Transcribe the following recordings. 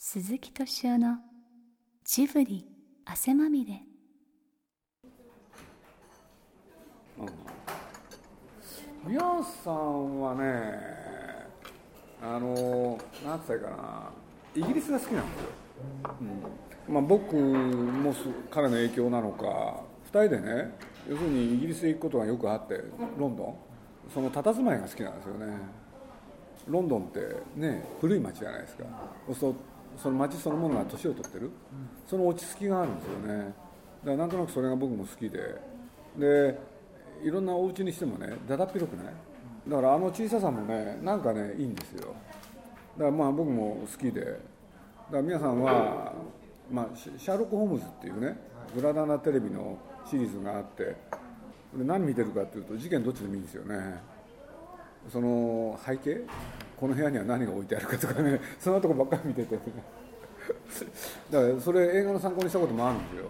鈴木敏夫のジブリ汗まみれ。宮さんはねあの何て言ったらいいかな。イギリスが好きなんですよ、うん。まあ、僕も彼の影響なのか。2人でね要するにイギリスへ行くことがよくあってロンドン。その佇まいが好きなんですよね。ロンドンってね古い街じゃないですか。そうするとその街そのものが年を取ってる？その落ち着きがあるんですよね。だからなんとなくそれが僕も好きで。でいろんなお家にしてもねだだっ広くない？だからあの小ささもねなんかねいいんですよ。だからまあ僕も好きで。だから皆さんは、まあ、シャーロック・ホームズっていうねグラダナテレビのシリーズがあってで何見てるかっていうと事件どっちでもいいんですよね。その背景？この部屋には何が置いてあるかとかね そんなとこばっかり見てて、ね、だからそれ映画の参考にしたこともあるんですよ。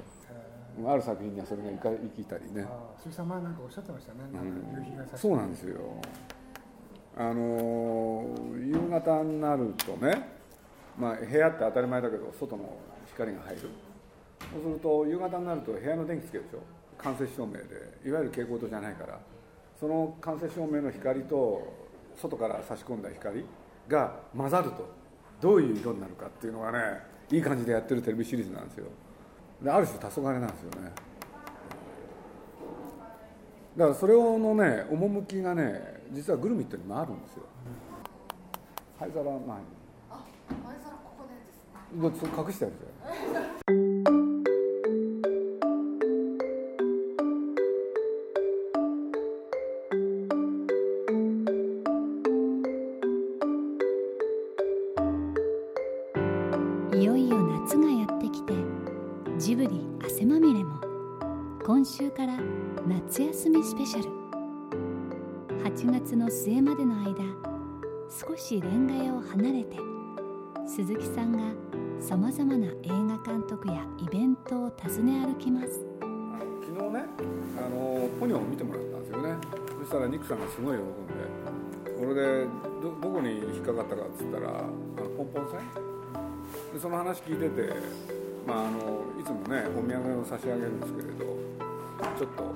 ある作品にはそれが生きたりね。鈴木さん前なんかおっしゃってましたね、うん、そうなんですよ。あの夕方になるとね、まあ、部屋って当たり前だけど外の光が入る。そうすると夕方になると部屋の電気つけるでしょ。間接照明で。いわゆる蛍光灯じゃないから。その間接照明の光と外から差し込んだ光が混ざるとどういう色になるかっていうのがねいい感じでやってるテレビシリーズなんですよ。である種黄昏なんですよね。だからそれのね趣がね実はグルミットにもあるんですよ。灰皿前に。あ灰皿ここでですね。隠してあるじゃん。い月の末までの間少しレンガ屋を離れて鈴木さんがさまざまな映画監督やイベントを訪ね歩きます。昨日ねあのポニョを見てもらったんですよね。そしたらニックさんがすごい喜んでこれでどどこに引っかかったかっつったらあのポンポン線でその話聞いてて、まあ、あのいつもねお土産を差し上げるんですけれどちょっと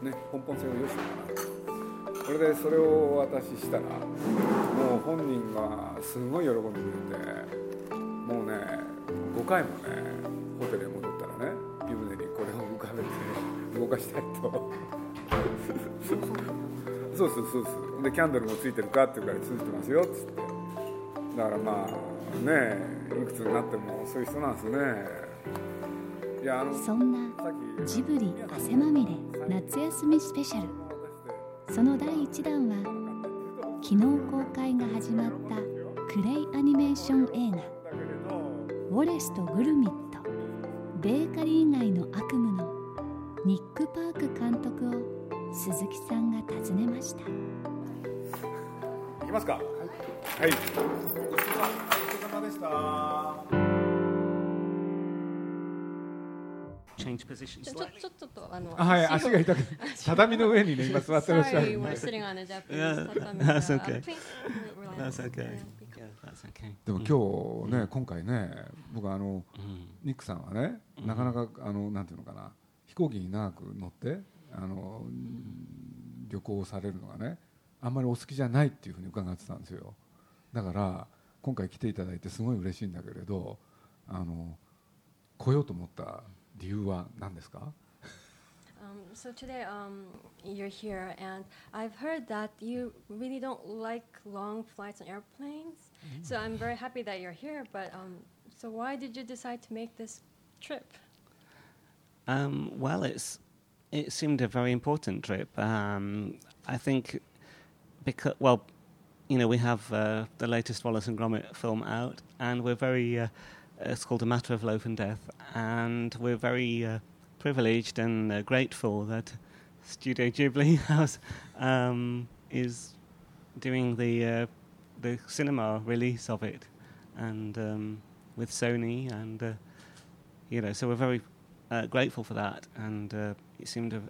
ねポンポン線をよしようかなこれでそれをお渡ししたらもう本人がすごい喜んでくれてもうね5回もねホテルへ戻ったらね湯船にこれを浮かべて動かしたいと。そうそうそうそう。でキャンドルもついてるかっていうからついてますよっつって。だからまあねいくつになってもそういう人なんですね。いやあのそんなジブリ汗まみれ夏休みスペシャルその第1弾は昨日公開が始まったクレイアニメーション映画「ウォレスとグルミット。ベーカリー街の悪夢」のニック・パーク監督を鈴木さんが訪ねました。いきますか。はい、はい、ごちそうさまでした。Change positions ちょちょちょちょっとあのはい、足が痛くて、畳の上にね、今座ってらっしゃ Sorry, るん we're で。sitting on a Japanese Yeah, tatami. that's Uh, okay. That's okay. でも今日ね、今回ね僕あの、ニックさんはねなかなかあのなんていうのかな飛行機に長く乗ってあの旅行をされるのがねあんまりお好きじゃないっていうふうに伺ってたんですよだから今回来ていただいてすごい嬉しいんだけれどあの来ようと思った理由は何ですか Um, so today um, you're here, and I've heard that you really don't like long flights on airplanes. So I'm very happy that you're here. But um, so why did you decide to make this trip? Um, well, it's it seemed a very important trip. Um, I think because well, you know, we have uh, the latest Wallace and Gromit film out, and we're very. Uh, it's called A Matter of Loaf and Death, and we're very uh, privileged and uh, grateful that Studio Ghibli House um, is doing the uh, the cinema release of it, and um, with Sony, and uh, you know, so we're very uh, grateful for that, and uh, it seemed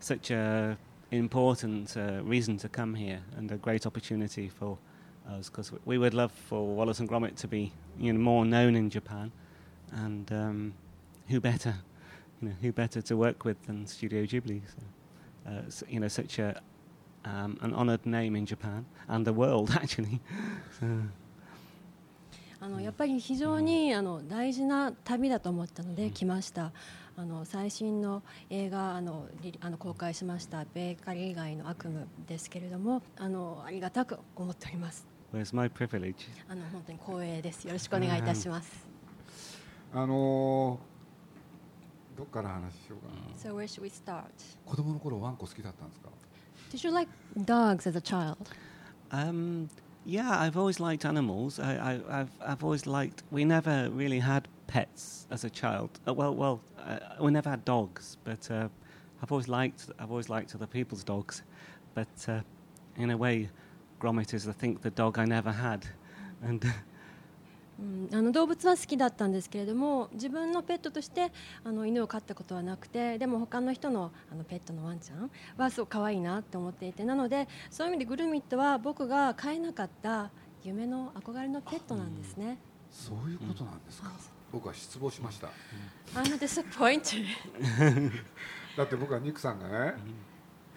such a important uh, reason to come here and a great opportunity for us because we would love for Wallace and Gromit to be you know more known in Japan, and um, who better, you know, who better to work with than Studio Ghibli? So, uh, so, you know, such a um, an honoured name in Japan and the world actually. so, あのやっぱり非常にあの大事な旅だと思ったので来ました。あの最新の映画あのリあの公開しました「ベーカリー街の悪夢」ですけれどもあのありがたく思っております。where's my privilege? あの本当に光栄です。よろしくお願いいたします。あのーどっから話しようかな So where should we start? 子供の頃ワンコ好きだったんですか Did you like dogs as a child? Um, yeah, I've always liked animals. I, I, I've, I've always liked. We never really had pets as a child. Uh, well, well, uh, we never had dogs, but uh, I've always liked. I've always liked other people's dogs, but uh, in a way, Gromit is, I think, the dog I never had, and うん、あの動物は好きだったんですけれども自分のペットとしてあの犬を飼ったことはなくてでも他の人のあのペットのワンちゃんはすごく可愛いなって思っていてなのでそういう意味でグルミットは僕が飼えなかった夢の憧れのペットなんですね。そういうことなんですか、僕は失望しました、I'm disappointed だって僕はニックさんがね、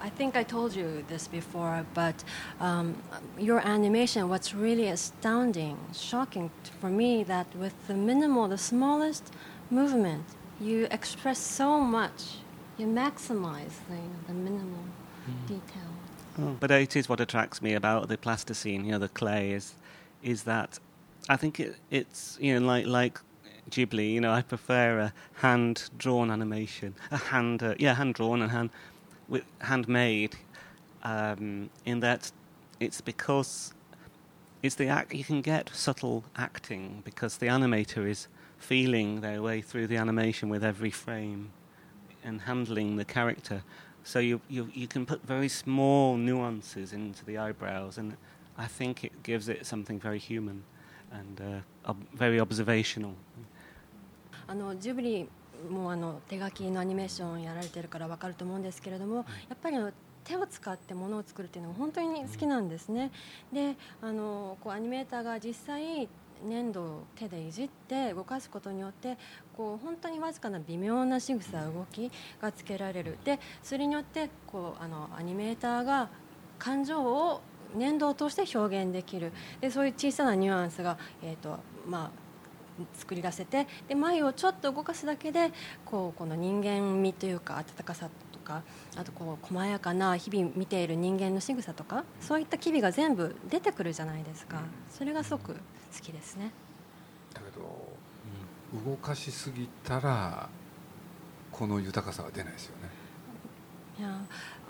I think I told you this before, but um, your animation, what's really astounding, shocking t- for me, that with the minimal, the smallest movement, you express so much. You maximize the, you know, the minimal detail. Oh, but it is what attracts me about the plasticine, you know, the clay is, is that I think it, it's you know like like Ghibli, you know, I prefer a hand drawn animation, a hand uh, yeah hand drawn and hand with handmade, um, in that it's because it's the act you can get subtle acting because the animator is feeling their way through the animation with every frame and handling the character. So you, you you can put very small nuances into the eyebrows, and I think it gives it something very human and uh, ob- very observational. あのジブリ もあの手書きのアニメーションやられてるから分かると思うんですけれども、やっぱり手を使ってものを作るっていうのが本当に好きなんですね。であのこうアニメーターが実際粘土を手でいじって動かすことによってこう本当にわずかな微妙な仕草動きがつけられる。でそれによってこうあのアニメーターが感情を粘土を通して表現できる。でそういう小さなニュアンスが、えーとまあ、作り出せてで眉をちょっと動かすだけでこうこの人間味というか温かさとかあとこう細やかな日々見ている人間の仕草とかそういった機微が全部出てくるじゃないですかそれがすごく好きですね。だけど動かしすぎたらこの豊かさは出ないですよね Yeah,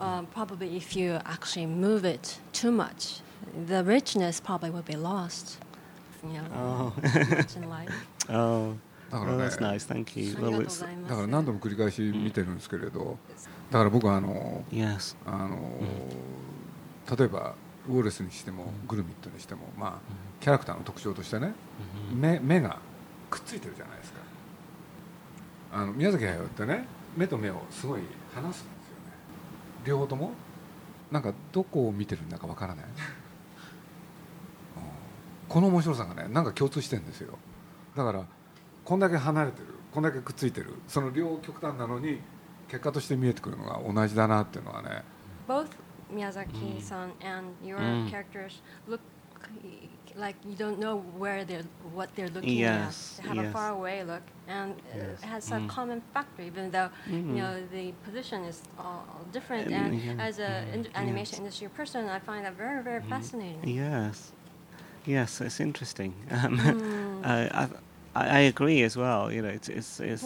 uh, probably if you actually move it too much, the richness probably will be lost. You know, Oh. much in life. Oh, だか oh らね that's nice. Thank you. ありが Well, とうご it's ざいます。だから何度も繰り返し見てるんですけれどだから僕はあの yes. あの、例えばウォレスにしてもグルミットにしても、まあ、キャラクターの特徴としてね、目目がくっついてるじゃないですかあの宮崎駿ってね目と目をすごい離すんですよね両方ともなんかどこを見てるんだかわからないうんこの面白さがねなんか共通してるんですよだからこんだけ離れてるこんだけくっついてるその両極端なのに結果として見えてくるのが同じだなっていうのはね Both Miyazaki-san and your Mm. characters look like you don't know where they're what they're looking Yes, at. They have a yes. far away look, and Yes. it has a Mm. common factor, even though Mm. you know the position is all different. Um, and yeah, as a yeah, in- animation yes. industry person, I find that very very fascinating. Yes. Yes, it's interesting. Um, hmm. uh, I, I agree as well. You know, it's it's. it's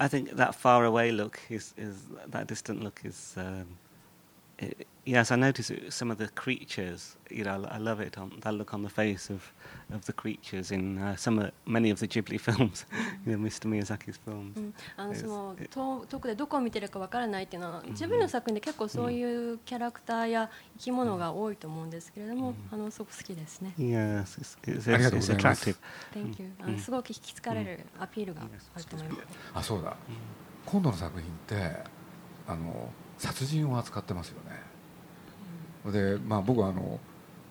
I think that far away look is is that distant look is. Um, it, yes, I notice it, some of the creatures. You know, I love it on that look on the face of, of the creatures in uh, some of, many of the Ghibli films, you know, Mr. Miyazaki's films. うん、あの.その遠遠くでどこを見てるかわからないっていうのは自分の作品で結構そういうキャラクターや生き物が多いと思うんですけれども、あのすごく好きですね。Yes, it's, it's, ありが it's, とうご it's ざいます attractive. Thank you. あのすごく引きつかれるアピールがあると思います。あそうだ、今度の作品ってあの殺人を扱ってますよね、でまあ僕はあの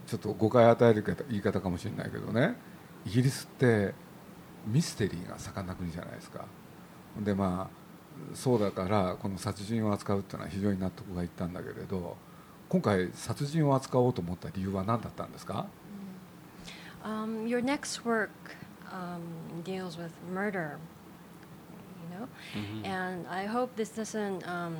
ちょっと誤解与える言い方かもしれないけどね。イギリスってミステリーが盛んな国じゃないですか。でまあそうだからこの殺人を扱うっていうのは非常に納得がいったんだけれど今回殺人を扱おうと思った理由は何だったんですか？Um, your next work um, deals with murder, you know, and I hope this doesn't um,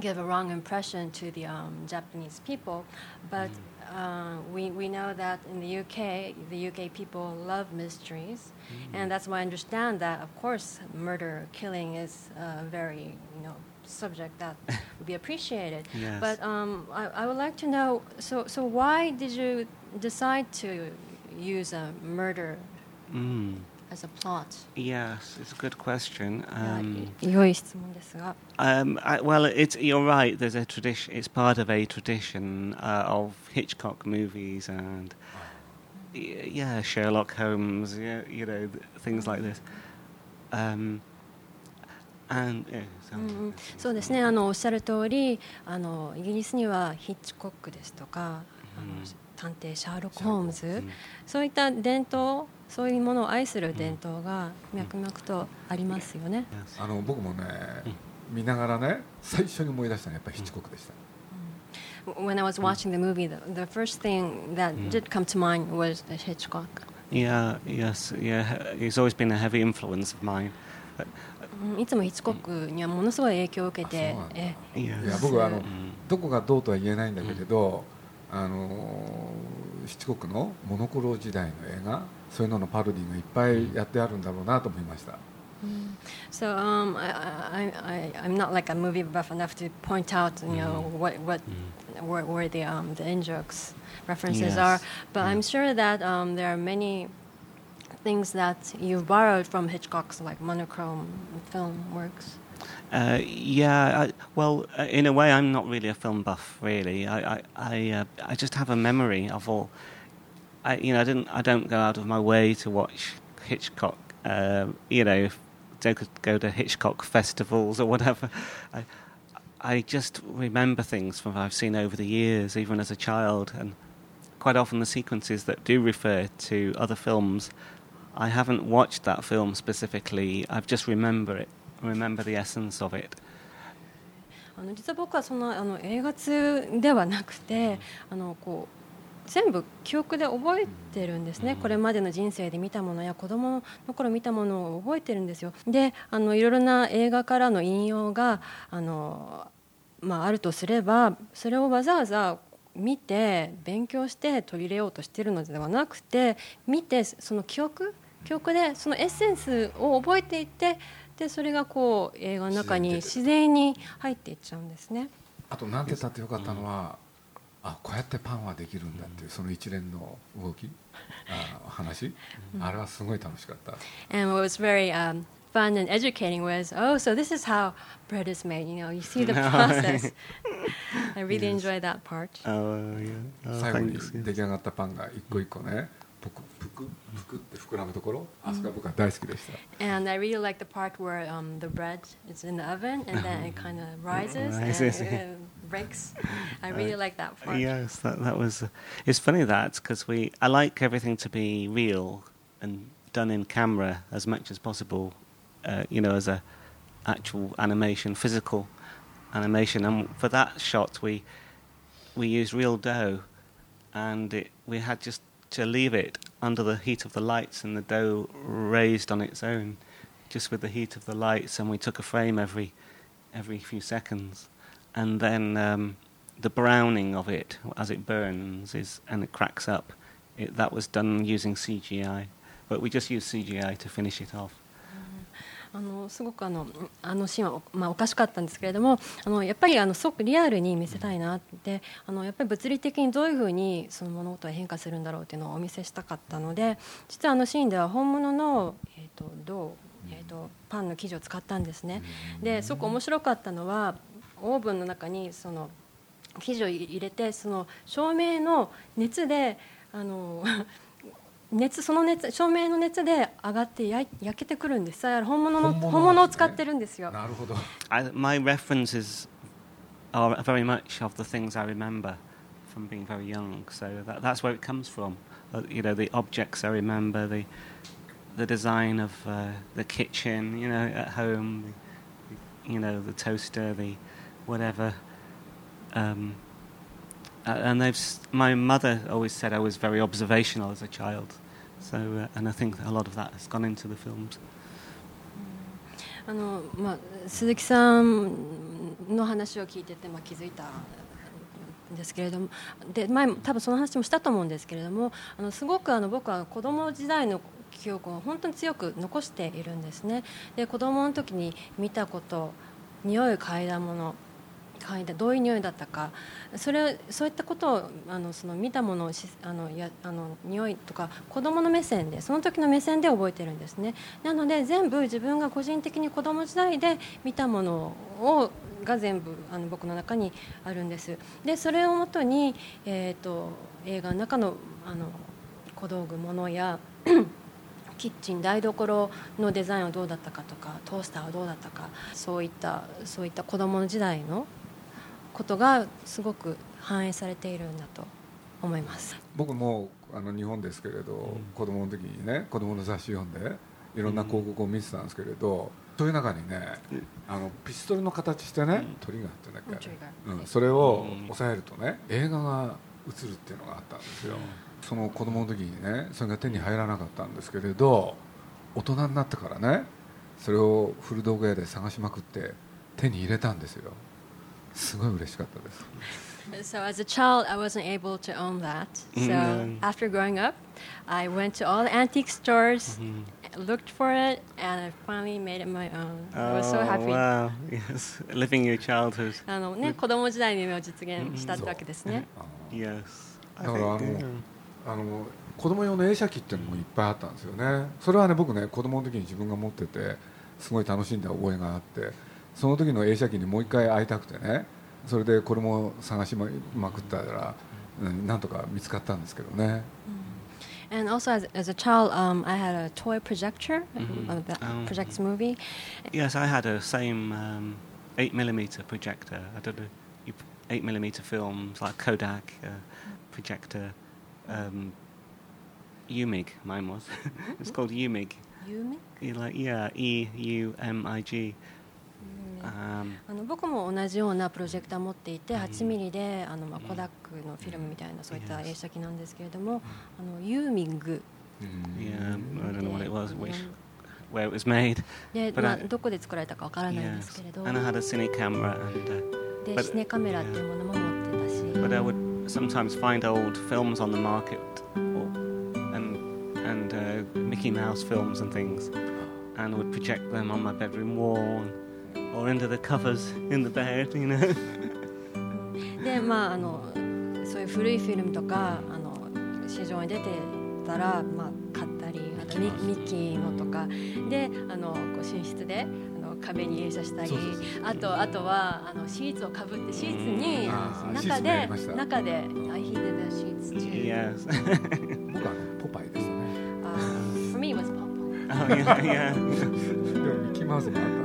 give a wrong impression to the um, Japanese people, but uh, we, we know that in the UK, the UK people love mysteries, and that's why I understand that, of course, murder, killing is a very, you know, subject that would be appreciated. Yes. But um, I, I would like to know, so, so why did you decide to use a murder Mm. As a plot? Yes, it's a good question. あ Um, 良い質問ですが。Um, I, well, it's you're right. There's a tradition. It's part of a tradition uh, of Hitchcock movies and yeah, Sherlock Holmes. Yeah, you know th- things like this. Um, and yeah, so- うんうんそうですねあのおっしゃる通りあのイギリスにはヒッチコックですとか、あの探偵シャーロック・ホームズ、そういった伝統そういうものを愛する伝統が脈々とありますよね。yes. あの僕もね見ながらね最初に思い出したのはやっぱりヒッチコックでした、When I was watching the movie, the, the first thing that did come to mind was the Hitchcock. Yeah, yes, yeah. He's always been a heavy influence of mine. うんいつもヒッチコックにはものすごい影響を受けてえ.いや僕はあの、うんどこがどうとは言えないんだけれど、あのヒッチコックのモノクロ時代の映画そういうののパロディがいっぱいやってあるんだろうなと思いました、So um, I, I, I, I'm not like a movie buff enough to point out, you know, what, what, where, where the, um, the in jokes references Yes. are. But I'm sure that um, there are many things that you've borrowed from Hitchcock's like monochrome film works. Uh, yeah, I, well, uh, in a way, I'm not really a film buff. Really, I, I, I, uh, I just have a memory of all. I, you know, I didn't, I don't go out of my way to watch Hitchcock. Uh, you know, could go to Hitchcock festivals or whatever. I, I just remember things from I've seen over the years, even as a child, and quite often the sequences that do refer to other films, I haven't watched that film specifically. I've just remember it, remember the essence of it. あの実は僕はそのあの映画通ではなくてあのこう全部記憶で覚えてるんですね、これまでの人生で見たものや子供の頃見たものを覚えてるんですよ。であのいろいろな映画からの引用があの、まあ、あるとすればそれをわざわざ見て勉強して取り入れようとしているのではなくて見てその記憶記憶でそのエッセンスを覚えていってでそれがこう映画の中に自然に入っていっちゃうんですね。あと何て言ったってよかったのは、あこうやってパンはできるんだっていうその一連の動きあ話、あれはすごい楽しかった And what was very um, fun and educating was, oh, so this is how bread is made. You know, you see the process. I really enjoyed that part. Oh, yeah. Oh, 最後に.出来上がったパンが一個一個ねぷく ぷくぷくって膨らむところあそこは僕は大好きでした、 And I really like the part where um, the bread is in the oven and then it kind of rises and Rises, uh, yeah. breaks. I really like that part. Yes, that that was. Uh, it's funny that because we, I like everything to be real and done in camera as much as possible. Uh, you know, as a actual animation, physical animation, and for that shot we we used real dough, and it, we had just to leave it under the heat of the lights, and the dough raised on its own, just with the heat of the lights, and we took a frame every every few seconds, and then um, the browning of it as it burns is and it cracks up. It, that was done using CGI, but we just used CGI to finish it off. あのすごくあのあのシーンは、まあ、おかしかったんですけれどもあのやっぱりあのすごくリアルに見せたいなってあのやっぱり物理的にどういうふうにその物事が変化するんだろうっていうのをお見せしたかったので実はあのシーンでは本物の、えーと、銅、えーと、パンの生地を使ったんですね。ですごく面白かったのはオーブンの中にその生地を入れてその照明の熱であの熱その熱照明の熱で上がって焼焼けてくるんです本物の本物を使ってるんですよなるほど I, My references are very much of the things I remember from being very young so that, that's where it comes from uh, you know the objects I remember the the design of uh, the kitchen you know at home the, you know the toaster the whatever um, and they've my mother always said I was very observational as a child So, uh, and I think a lot of that has gone into the films. あのまあ、鈴木さんの話を聞いてて、まあ、気づいたんですけれどもで前多分その話もしたと思うんですけれどもあのすごくあの僕は子供時代の記憶を本当に強く残しているんですねで子供の時に見たこと匂い嗅いだもの嗅いだどういう匂いだったか。それそういったことをあのその見たものをしあのやあの匂いとか子どもの目線でその時の目線で覚えてるんですね。なので全部自分が個人的に子ども時代で見たものをが全部あの僕の中にあるんです。でそれをもとに、えーと、映画の中のあの小道具ものや キッチン台所のデザインはどうだったかとかトースターはどうだったかそういったそういった子どもの時代のことがすごく反映されているんだと思います。僕もあの日本ですけれど、うん、子供の時にね子供の雑誌読んでいろんな広告を見てたんですけれど、そういう中にね、あのピストルの形してね、トリガーってだっけ、うん、それを押さえるとね映画が映るっていうのがあったんですよ、その子供の時にねそれが手に入らなかったんですけれど大人になってからねそれを古道具屋で探しまくって手に入れたんですよすごい嬉しかったです。So as a child, I wasn't able to own that. So mm. after growing up, I went to all the antique stores, mm-hmm. looked for it, and I finally made it my own. Oh, I was so happy. Wow! Yes, living your childhood. あのね、子供時代の夢を実現したってわけですね。Yes. だからあのあの子供用の映写機っていうのもいっぱいあったんですよね。それはね僕ね子供の時に自分が持っててすごい楽しんだ覚えがあって。その時の映写機にもう一回会いたくてねそれでこれも探しまくったら、うん、なんとか見つかったんですけどね。And also, as, as a child, um, I had a toy projector mm-hmm. uh, that um, projects movie. Yes, I had a same um, 8 millimeter projector. I don't know, 8 millimeter films like Kodak uh, projector. Um, UMIG, mine was. it's called UMIG. UMIG? Like, yeah, E U M I G. あの僕も同じようなプロジェクターを持っていて8ミリであの、まあ、コダックのフィルムみたいなそういった映写機なんですけれどもあのユーミング Yeah, I don't know what it was, which, where it was made. で、まあ、どこで作られたかわからないんですけれど。And I had a cine camera and. Uh, で、シネカメラっていうものも持ってたし。But I would sometimes find old films on the market, or, and and uh, Mickey Mouse films and things, and would project them on my bedroom wall. And, or into the covers in the bed, you know? でまああのそういう古いフィルムとかあの市場に出てたらまあ買ったりあとミミッキーのとかであのこう寝室であの壁に映写したりあとあとはあのシーツをかぶってシーツに中で中で I heated the sheets too. Yes. 僕はポパイですね。Uh, for me it was Popeye. Oh yeah, yeah. でもミッキーマウスもあった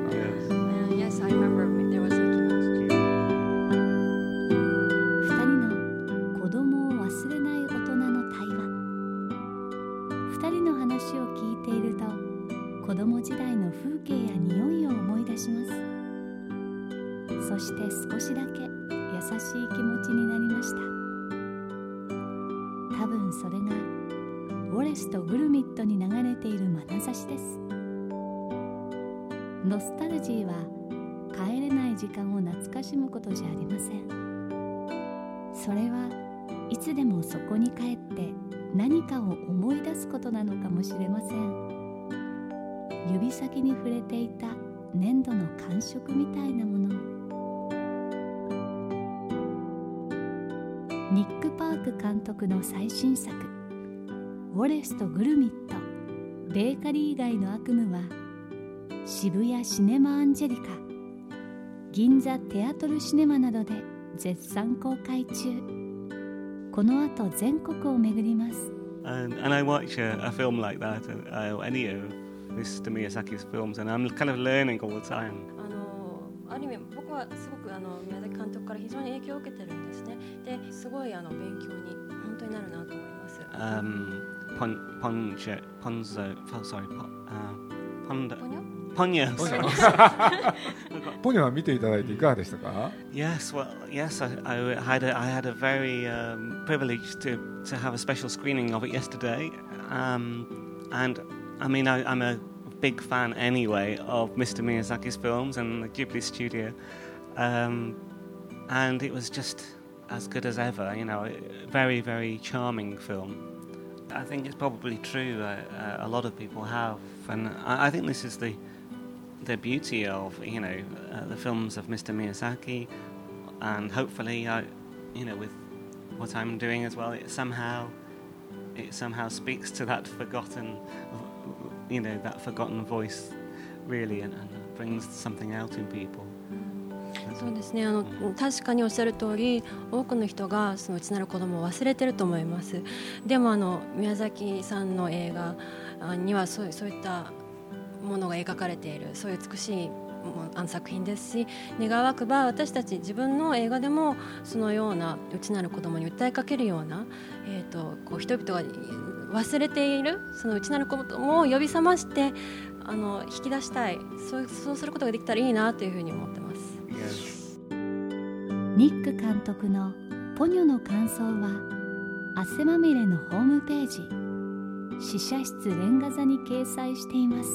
レスとグルミットに流れている眼差しです。ノスタルジーは帰れない時間を懐かしむことじゃありません。それはいつでもそこに帰って何かを思い出すことなのかもしれません。指先に触れていた粘土の感触みたいなもの。ニック・パーク監督の最新作「ォレスとグルミット。ベーカリー以外の悪夢」は渋谷シネマアンジェリカ。銀座テアトルシネマなどで絶賛公開中。この後全国を巡ります。And, and I watch a, a film like that, uh, any of Mr. Miyazaki's films, and I'm kind of learning all the time. あのある意味僕はすごくあの宮崎監督から非常に影響を受けてるんですね。ですごいあの勉強に本当になるなと思います。Um, pon, ponja, ponzo, oh, sorry, pon, uh, ponda, ポニョ Ponyo. sorry. ポニョは見ていただいていかがでしたか Yes, well, yes, I, I had a, I had a very um, privilege to, to have a special screening of it yesterday, um, and I mean I, I'm a big fan anyway of Mr. Miyazaki's films and the Ghibli studio, um, and it was just as good as ever. You know, a very very charming film. I think it's probably true. Uh, a lot of people have, and I, I think this is the the beauty of you know uh, the films of Mr. Miyazaki, and hopefully, I, you know, with what I'm doing as well, it somehow it somehow speaks to that forgotten, you know, that forgotten voice, really, and, and brings something out in people. そうですね。あの確かにおっしゃる通り多くの人がその内なる子供を忘れてると思います。でもあの宮崎さんの映画にはそうそういったものが描かれている。そういう美しいもあの作品ですし願わくば私たち自分の映画でもそのような内なる子供に訴えかけるような、えー、とこう人々が忘れているその内なる子供を呼び覚ましてあの引き出したい。そうそうすることができたらいいなというふうに思ってます。ニック監督のポニョの感想は汗まみれのホームページ試写室レンガ座に掲載しています。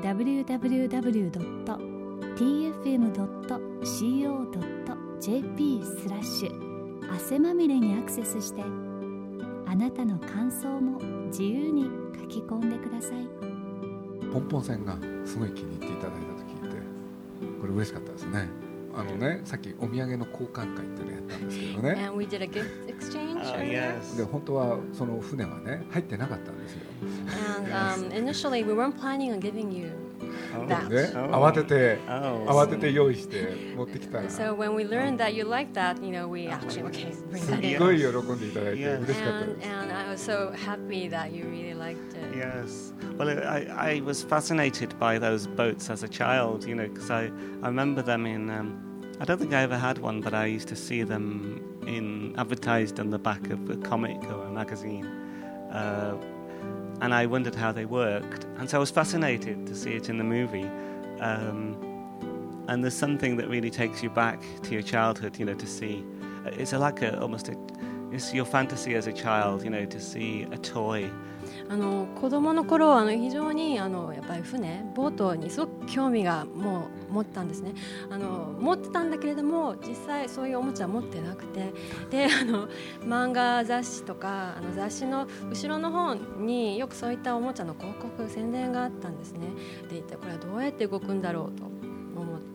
www.tfm.co.jp スラッシュ汗まみれにアクセスしてあなたの感想も自由に書き込んでください。ポンポン線がすごい気に入っていただいたと聞いてこれ嬉しかったですね。あのねさっきお土産の交換会っていうのやったんですけどね And we did a gift exchange. Oh, earlier. yes. で本当はその船はね入ってなかったんですよ And um, initially, we weren't planning on giving you Oh. that. ね Oh. 慌てて Oh. 慌てて用意して持ってきた So when we learned that you liked that, you know, we actually okay bring that っ in. ごい喜んでいただいて.嬉しかった And です and I was so happy that you really liked it. Yes. Well, I, I was fascinated by those boats as a child, you know, because I, I remember them in. Um, I don't think I ever had one, but I used to see them in advertised on the back of a comic or a magazine, uh, and I wondered how they worked, and so I was fascinated to see it in the movie. Um, and there's something that really takes you back to your childhood, you know, to see. It's like a almost a, it's your fantasy as a child, you know, to see a toy あの子供の頃あの非常にあのやっぱり船ボートにすごく興味がもう持ったんですね。あの持ってたんだけれども実際そういうおもちゃ持ってなくてであの漫画雑誌とかあの雑誌の後ろの方によくそういったおもちゃの広告宣伝があったんですね。で一体これはどうやって動くんだろうと。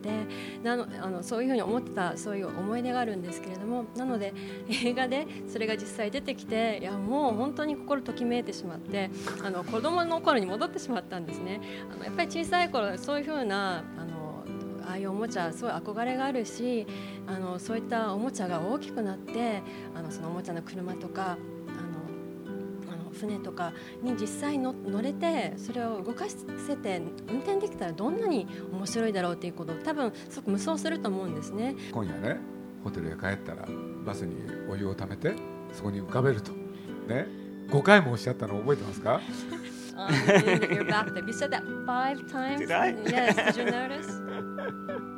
思ってなのあのそういうふうに思ってたそういう思い出があるんですけれどもなので映画でそれが実際出てきていやもう本当に心ときめいてしまってあの子供の頃に戻ってしまったんですね。あのやっぱり小さい頃そういうふうなあのああいうおもちゃすごい憧れがあるしあのそういったおもちゃが大きくなってあのそのおもちゃの車とか船とかに実際の乗れてそれを動かせて運転できたらどんなに面白いだろうっていうことを多分すごく無双すると思うんですね。今夜ねホテルへ帰ったらバスにお湯をためてそこに浮かべるとね5回もおっしゃったの覚えてますか？Um, your bathtub. You said that five times? Did I? Yes. Did you notice?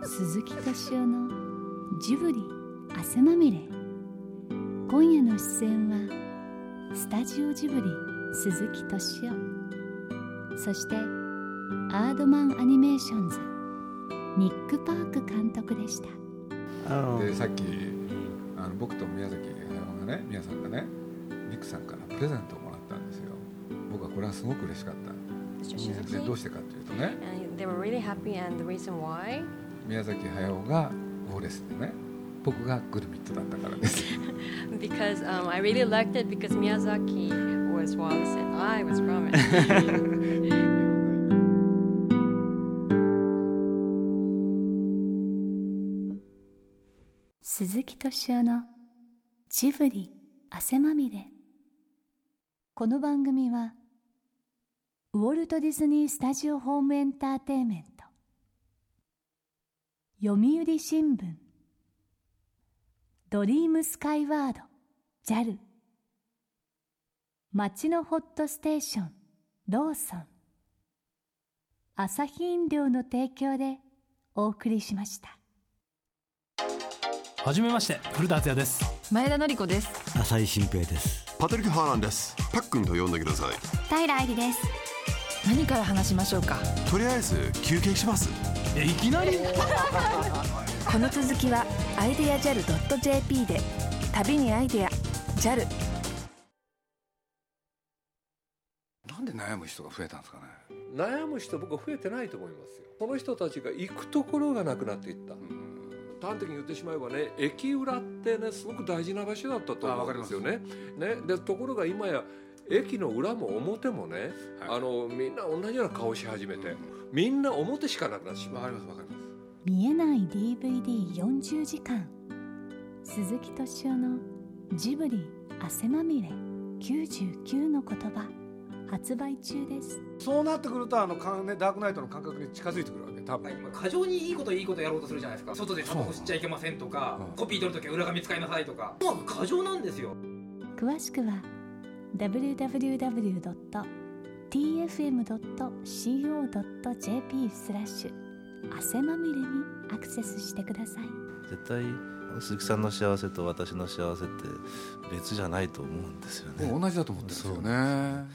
鈴木敏夫のジブリ汗まみれ今夜の出演はスタジオジブリ鈴木敏夫そしてアードマンアニメーションズニック・パーク監督でした Oh. でさっきあの僕と宮崎駿がね宮さんがねニックさんからプレゼントをもらったんですよ僕はこれはすごく嬉しかった.でどう.してかというとね And they were really happy, and the reason why? 宮崎駿がウォレスでね僕がグルミットだったからです。Because um, I really liked it because Miyazaki was Wallace and I was Gromit. 鈴木敏夫のジブリ汗まみれこの番組はウォルト・ディズニー・スタジオ・ホーム・エンターテインメント。読売新聞ドリームスカイワード。JAL 町のホットステーション。ローソン。アサヒ飲料の提供でお送りしました。はじめまして古田敦也です。前田紀子です。浅井新平です。パトリック・ハーランです。パックンと呼んでください。平愛理です。何から話しましょうか？とりあえず休憩します。えいきなり？この続きはアイデア JAL.jp で旅にアイデア JAL なんで悩む人が増えたんですかね？悩む人僕は増えてないと思いますよ。この人たちが行くところがなくなっていった。端的に言ってしまえばね駅裏ってねすごく大事な場所だったと思うんですよね。ね。でところが今や駅の裏も表もね、はい。あのみんな同じような顔し始めて、みんな表しかなくなってしまう。わかりますわかります見えない DVD40 時間。鈴木敏夫のジブリ汗まみれ99の言葉。発売中です。そうなってくるとあのかねダークナイトの感覚に近づいてくるわけ多分、今過剰にいいこといいことやろうとするじゃないですか。外でタバコ吸っちゃいけませんとか、うん。コピー取るときは裏紙使いなさいとか。もう過剰なんですよ。詳しくは www.tfm.co.jp スラッシュ汗まみれにアクセスしてください。絶対鈴木さんの幸せと私の幸せって別じゃないと思うんですよね。僕同じだと思ってるんですよね